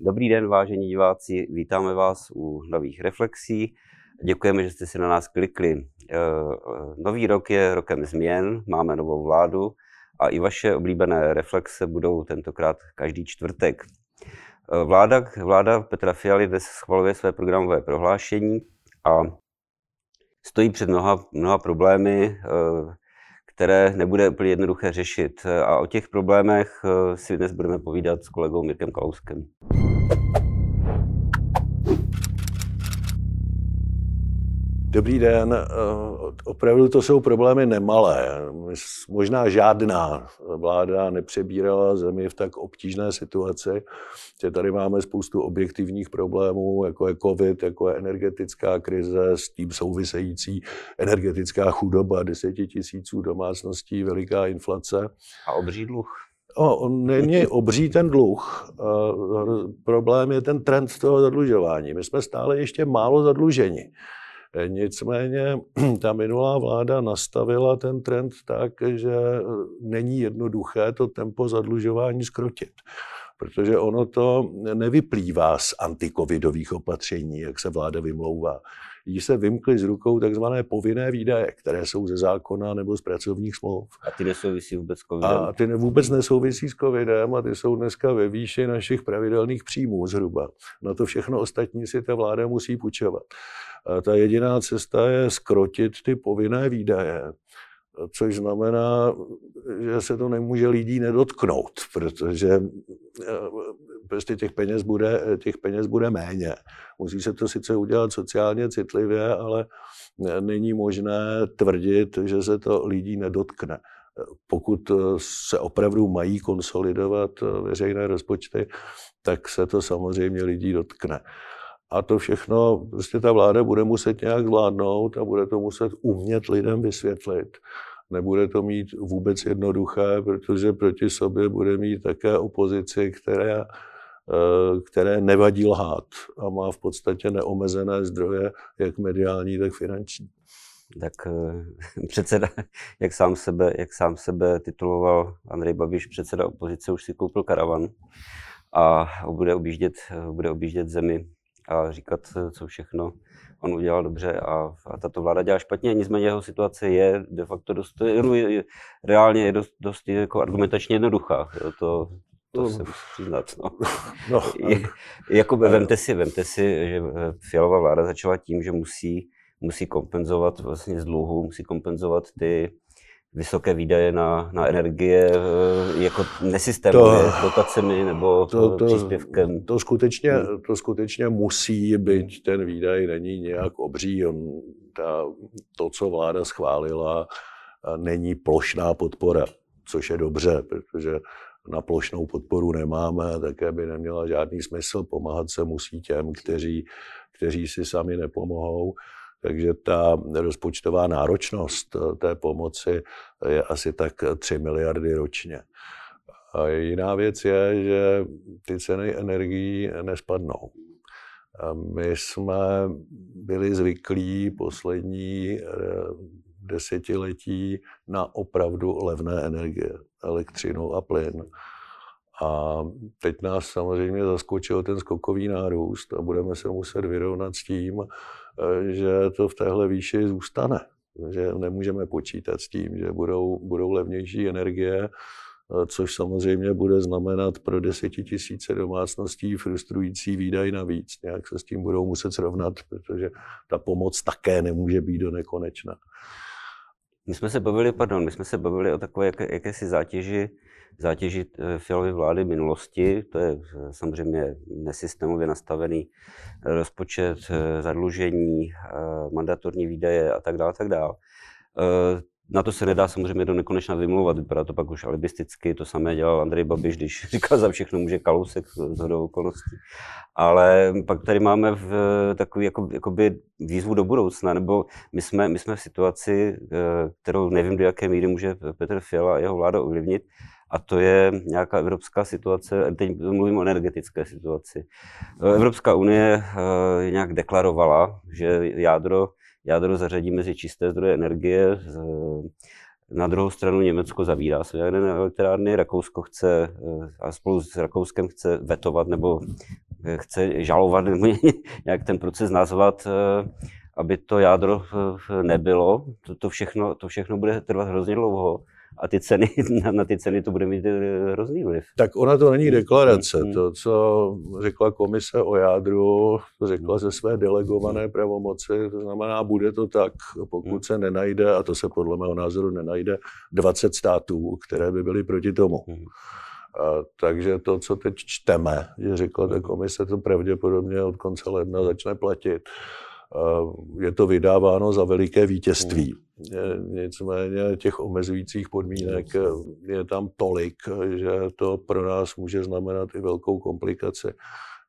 Dobrý den, vážení diváci, vítáme vás u nových reflexí. Děkujeme, že jste si na nás klikli. Eh, nový rok je rokem změn, máme novou vládu a i vaše oblíbené reflexe budou tentokrát každý čtvrtek. Eh, vláda, vláda Petra Fialy dnes schvaluje své programové prohlášení a stojí před mnoha, mnoha problémy, eh, které nebude úplně jednoduché řešit. A o těch problémech si dnes budeme povídat s kolegou Mirkem Kalouskem. Dobrý den. Eh, opravdu to jsou problémy nemalé. Možná žádná vláda nepřebírala zemi v tak obtížné situaci, že tady máme spoustu objektivních problémů, jako je covid, jako je energetická krize, s tím související energetická chudoba deseti tisíců domácností, veliká inflace. A obří dluh. O, on není obří ten dluh. Problém je ten trend toho zadlužování. My jsme stále ještě málo zadluženi. Nicméně ta minulá vláda nastavila ten trend tak, že není jednoduché to tempo zadlužování skrotit. Protože ono to nevyplývá z antikovidových opatření, jak se vláda vymlouvá jí se vymkly z rukou takzvané povinné výdaje, které jsou ze zákona nebo z pracovních smluv. A ty nesouvisí vůbec s covidem? A ty vůbec nesouvisí s covidem a ty jsou dneska ve výši našich pravidelných příjmů zhruba. Na to všechno ostatní si ta vláda musí půjčovat. Ta jediná cesta je skrotit ty povinné výdaje což znamená, že se to nemůže lidí nedotknout, protože eh, prostě těch peněz bude, těch peněz bude méně. Musí se to sice udělat sociálně citlivě, ale není možné tvrdit, že se to lidí nedotkne. Pokud se opravdu mají konsolidovat veřejné rozpočty, tak se to samozřejmě lidí dotkne. A to všechno prostě ta vláda bude muset nějak zvládnout a bude to muset umět lidem vysvětlit. Nebude to mít vůbec jednoduché, protože proti sobě bude mít také opozici, která, eh, které nevadí lhát a má v podstatě neomezené zdroje, jak mediální, tak finanční. Tak eh, předseda, jak sám sebe, jak sám sebe tituloval Andrej Babiš, předseda opozice, už si koupil karavan a bude objíždět, bude objíždět zemi a říkat, co všechno on udělal dobře a, a tato vláda dělá špatně. Nicméně jeho situace je de facto dost, je, je, reálně je dost, dost jako argumentačně jednoduchá. To, to no. se musí přiznat. No. No. Je, jako vemte si, vemte si, že Fialová vláda začala tím, že musí, musí kompenzovat vlastně z dluhu, musí kompenzovat ty vysoké výdaje na, na energie eh, jako nesystémově, to, dotacemi nebo to, to, příspěvkem. To skutečně, hmm. to skutečně musí být, ten výdaj není nějak obří. On, ta, to, co vláda schválila, není plošná podpora, což je dobře, protože na plošnou podporu nemáme, také by neměla žádný smysl. Pomáhat se musí těm, kteří, kteří si sami nepomohou. Takže ta rozpočtová náročnost té pomoci je asi tak 3 miliardy ročně. A jiná věc je, že ty ceny energií nespadnou. My jsme byli zvyklí poslední eh, desetiletí na opravdu levné energie, elektřinu a plyn. A teď nás samozřejmě zaskočil ten skokový nárůst a budeme se muset vyrovnat s tím, eh, že to v téhle výši zůstane. Že nemůžeme počítat s tím, že budou, budou levnější energie, eh, což samozřejmě bude znamenat pro desetitisíce domácností frustrující výdaj navíc. Nějak se s tím budou muset srovnat, protože ta pomoc také nemůže být do nekonečna. My jsme se bavili, pardon, my jsme se bavili o takové jaké, jakési zátěži zátěži eh, Fialovy vlády minulosti. To je eh, samozřejmě nesystémově nastavený eh, rozpočet, zadlužení, mandatorní výdaje a tak dále, tak dále. Na to se nedá samozřejmě do nekonečna vymlouvat, vypadá to pak už alibisticky, to samé dělal Andrej Babiš, když říkal za všechno může Kalousek z hodou okolností. Ale pak tady máme v takový jako, jakoby výzvu do budoucna, nebo my jsme, my jsme v situaci, kterou nevím, do jaké míry může Petr Fiala a jeho vláda ovlivnit, a to je nějaká evropská situace, teď mluvím o energetické situaci. Evropská unie eh, nějak deklarovala, že jádro, jádro zařadí mezi čisté zdroje energie. Na druhou stranu Německo zavírá své jaderné elektrárny, Rakousko chce eh, a spolu s Rakouskem chce vetovat nebo chce žalovat nebo nějak ten proces nazvat, aby to jádro nebylo. To, to, všechno, to všechno bude trvat hrozně dlouho a ty ceny, na, na ty ceny to bude mít eh, hrozný vliv. Tak ona to není deklarace. Mm. To, co řekla komise o jádru, to řekla ze své delegované pravomoci, to znamená, bude to tak, pokud se nenajde, a to se podle mého názoru nenajde, 20 států, které by byly proti tomu. A, takže to, co teď čteme, že řekla ta komise, to pravděpodobně od konce ledna začne platit. Je to vydáváno za veliké vítězství. Nicméně těch omezujících podmínek je tam tolik, že to pro nás může znamenat i velkou komplikaci.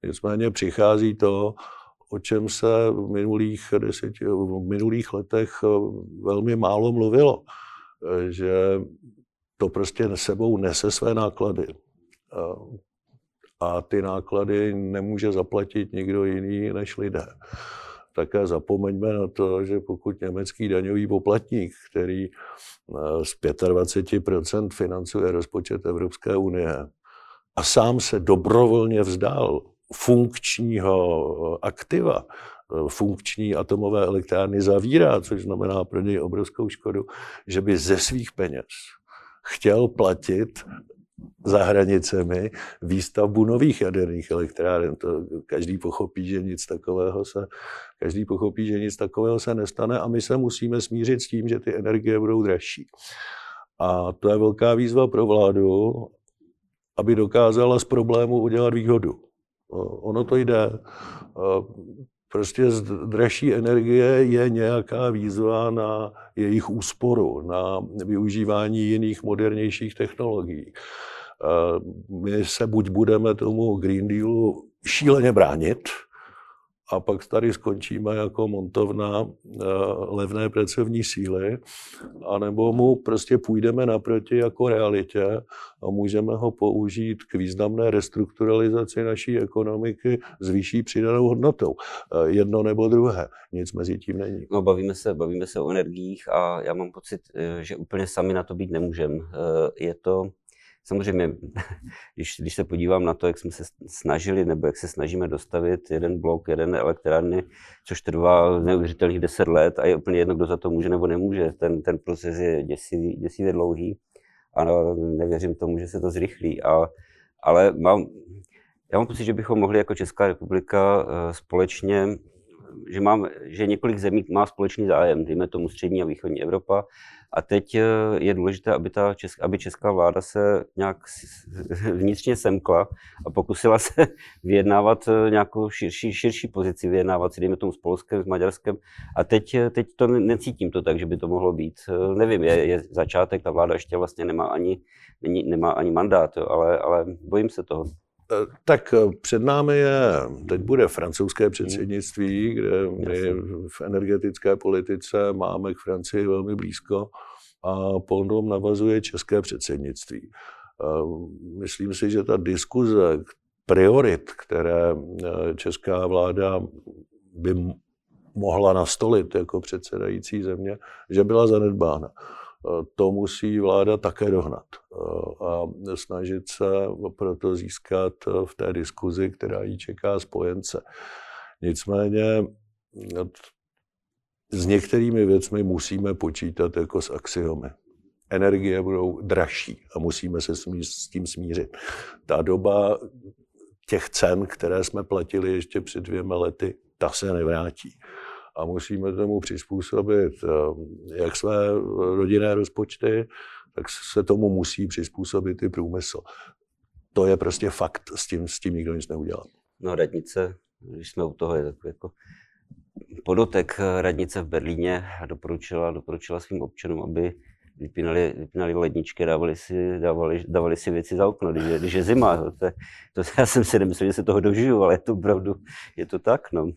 Nicméně přichází to, o čem se v minulých, deseti, v minulých letech velmi málo mluvilo, že to prostě sebou nese své náklady. A ty náklady nemůže zaplatit nikdo jiný než lidé také zapomeňme na to, že pokud německý daňový poplatník, který eh, z 25% financuje rozpočet Evropské unie a sám se dobrovolně vzdál funkčního eh, aktiva, eh, funkční atomové elektrárny zavírá, což znamená pro něj obrovskou škodu, že by ze svých peněz chtěl platit za hranicemi výstavbu nových jaderných elektráren. To každý pochopí, že nic takového se, každý pochopí, že nic takového se nestane a my se musíme smířit s tím, že ty energie budou dražší. A to je velká výzva pro vládu, aby dokázala z problému udělat výhodu. Ono to jde. Prostě dražší energie je nějaká výzva na jejich úsporu, na využívání jiných modernějších technologií. My se buď budeme tomu Green Dealu šíleně bránit, a pak tady skončíme jako montovna eh, levné pracovní síly, anebo mu prostě půjdeme naproti jako realitě a můžeme ho použít k významné restrukturalizaci naší ekonomiky s vyšší přidanou hodnotou. Eh, jedno nebo druhé, nic mezi tím není. No, bavíme se, bavíme se o energiích a já mám pocit, eh, že úplně sami na to být nemůžeme. Je to Samozřejmě, když, když se podívám na to, jak jsme se snažili, nebo jak se snažíme dostavit jeden blok, jeden elektrárny, což trvá neuvěřitelných 10 let a je úplně jedno, kdo za to může nebo nemůže. Ten, ten proces je děsivý, děsivě dlouhý a nevěřím tomu, že se to zrychlí. A, ale mám, já mám pocit, že bychom mohli jako Česká republika eh, společně že, mám, že několik zemí má společný zájem, dejme tomu střední a východní Evropa. A teď eh, je důležité, aby, ta česká, aby česká vláda se nějak vnitřně semkla a pokusila se vyjednávat eh, nějakou širší, širší pozici, vyjednávat si, dejme tomu s Polskem, s Maďarskem. A teď, eh, teď to necítím to tak, že by to mohlo být. Nevím, je, je začátek, ta vláda ještě vlastně nemá ani, nemá ani mandát, jo, ale, ale bojím se toho. Eh, tak eh, před námi je, teď bude francouzské předsednictví, kde my v energetické politice máme k Francii velmi blízko a potom navazuje české předsednictví. Eh, myslím si, že ta diskuze priorit, které česká vláda by mohla nastolit jako předsedající země, že byla zanedbána to musí vláda také dohnat a snažit se proto získat v té diskuzi, která jí čeká spojence. Nicméně s některými věcmi musíme počítat jako s axiomy. Energie budou dražší a musíme se s tím smířit. Ta doba těch cen, které jsme platili ještě před dvěma lety, ta se nevrátí a musíme tomu přizpůsobit eh, jak své rodinné rozpočty, tak se tomu musí přizpůsobit i průmysl. To je prostě fakt, s tím, s tím nikdo nic neudělá. No radnice, když jsme u toho, je takový jako podotek radnice v Berlíně doporučila, doporučila svým občanům, aby vypínali, vypínali ledničky, dávali si, dávali, dávali si věci za okno, když je, když je zima. To, to, já jsem si nemyslel, že se toho dožiju, ale je to opravdu, je to tak. No,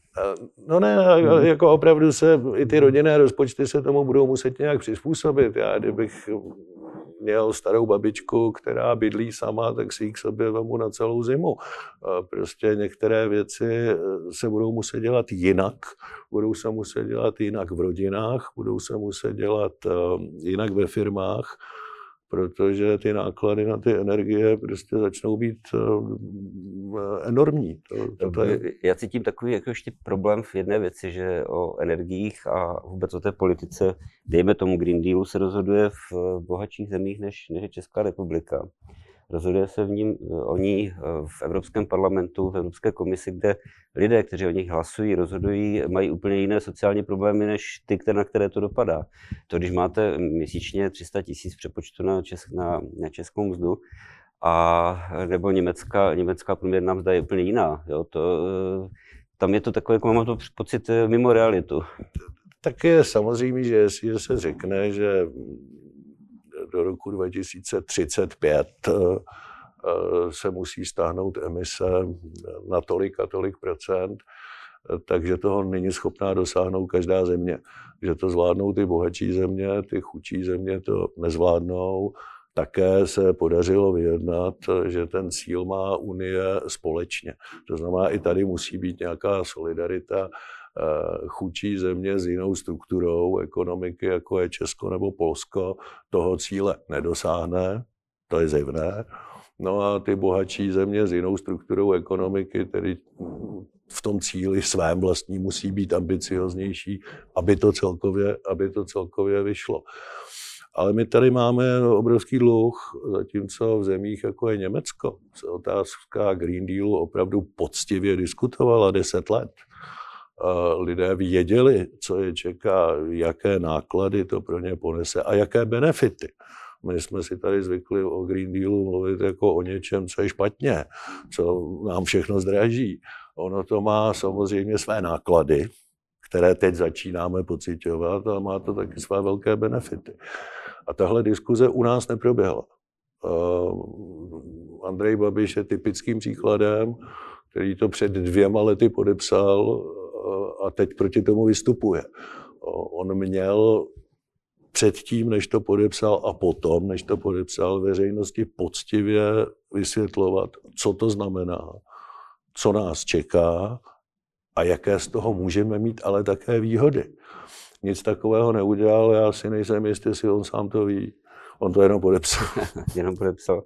no ne, jako opravdu se, i ty rodinné rozpočty se tomu budou muset nějak přizpůsobit. Já kdybych měl starou babičku, která bydlí sama, tak si ji k sobě vemu na celou zimu. Prostě některé věci eh, se budou muset dělat jinak, budou se muset dělat jinak v rodinách, budou se muset dělat eh, jinak ve firmách, protože ty náklady na ty energie prostě začnou být eh, enormní. To, to je... Já cítím takový jako ještě problém v jedné věci, že o energiích a vůbec o té politice, dejme tomu Green Dealu, se rozhoduje v bohatších zemích než, než Česká republika. Rozhoduje se v ním, o ní eh, v Evropském parlamentu, v Evropské komisi, kde lidé, kteří o nich hlasují, rozhodují, mají úplně jiné sociální problémy než ty, na které to dopadá. To, když máte měsíčně 300 tisíc přepočtu na, česk, na, na českou mzdu, a nebo německá, německá průměrná mzda je úplně jiná. Jo? To, eh, tam je to takové, jako mám to pocit, eh, mimo realitu. Tak je samozřejmě, že jestli se řekne, že do roku 2035 eh, se musí stáhnout emise na tolik a tolik procent, takže toho není schopná dosáhnout každá země. Že to zvládnou ty bohatší země, ty chudší země to nezvládnou. Také se podařilo vyjednat, že ten cíl má Unie společně. To znamená, i tady musí být nějaká solidarita Eh, chudší země s jinou strukturou ekonomiky, jako je Česko nebo Polsko, toho cíle nedosáhne, to je zjevné. No a ty bohatší země s jinou strukturou ekonomiky, tedy v tom cíli svém vlastní musí být ambicioznější, aby to celkově, aby to celkově vyšlo. Ale my tady máme obrovský dluh, zatímco v zemích, jako je Německo, se otázka Green Dealu opravdu poctivě diskutovala 10 let lidé věděli, co je čeká, jaké náklady to pro ně ponese a jaké benefity. My jsme si tady zvykli o Green Dealu mluvit jako o něčem, co je špatně, co nám všechno zdraží. Ono to má samozřejmě své náklady, které teď začínáme pocitovat, ale má to taky své velké benefity. A tahle diskuze u nás neproběhla. Uh, Andrej Babiš je typickým příkladem, který to před dvěma lety podepsal a teď proti tomu vystupuje. On měl předtím, než to podepsal a potom, než to podepsal, veřejnosti poctivě vysvětlovat, co to znamená, co nás čeká a jaké z toho můžeme mít ale také výhody. Nic takového neudělal, já si nejsem jistý, jestli on sám to ví. On to jenom podepsal. jenom podepsal.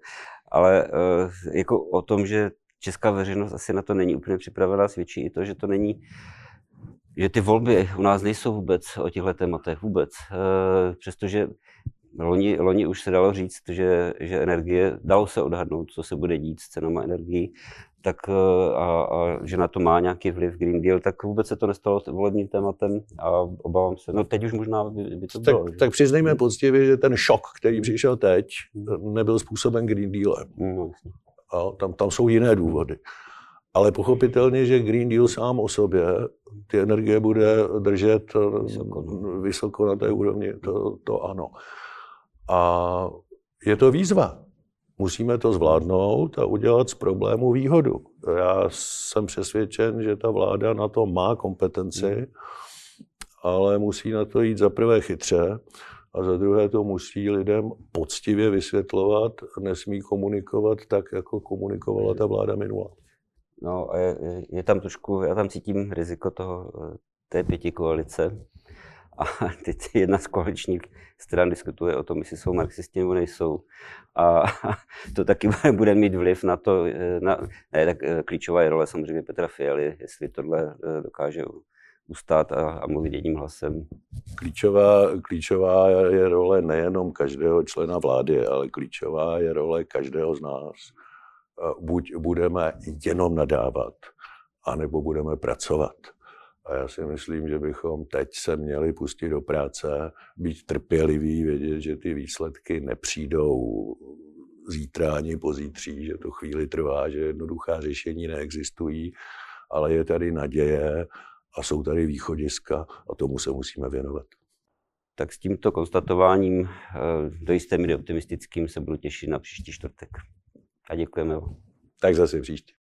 Ale uh, jako o tom, že česká veřejnost asi na to není úplně připravená, svědčí i to, že to není že ty volby u nás nejsou vůbec o těchto tématech, vůbec. Eh, přestože loni, loni už se dalo říct, že, že energie, dalo se odhadnout, co se bude dít s cenama energií, tak eh, a, a že na to má nějaký vliv Green Deal, tak vůbec se to nestalo volebním tématem a obávám se. No teď už možná by, by to bylo. Tak, tak přiznejme poctivě, že ten šok, který přišel teď, nebyl způsoben Green Dealem. No, a tam, tam jsou jiné důvody. Ale pochopitelně, že Green Deal sám o sobě ty energie bude držet vysoko, no. vysoko na té úrovni, to, to ano. A je to výzva. Musíme to zvládnout a udělat z problému výhodu. Já jsem přesvědčen, že ta vláda na to má kompetenci, ale musí na to jít za prvé chytře a za druhé to musí lidem poctivě vysvětlovat, nesmí komunikovat tak, jako komunikovala ta vláda minulá. No a je, je tam trošku, já tam cítím riziko toho, eh, té pěti koalice. A teď jedna z koaličních stran diskutuje o tom, jestli jsou marxisti nebo nejsou. A to taky bude mít vliv na to, eh, na, ne, tak eh, klíčová je role samozřejmě Petra Fialy, jestli tohle dokáže ustát a, a mluvit jedním hlasem. Klíčová, klíčová je role nejenom každého člena vlády, ale klíčová je role každého z nás buď budeme jenom nadávat, anebo budeme pracovat. A já si myslím, že bychom teď se měli pustit do práce, být trpěliví, vědět, že ty výsledky nepřijdou zítra ani pozítří, že to chvíli trvá, že jednoduchá řešení neexistují, ale je tady naděje a jsou tady východiska a tomu se musíme věnovat. Tak s tímto konstatováním eh, do jisté míry optimistickým se budu těšit na příští čtvrtek. A děkujeme vám. Tak zase příště.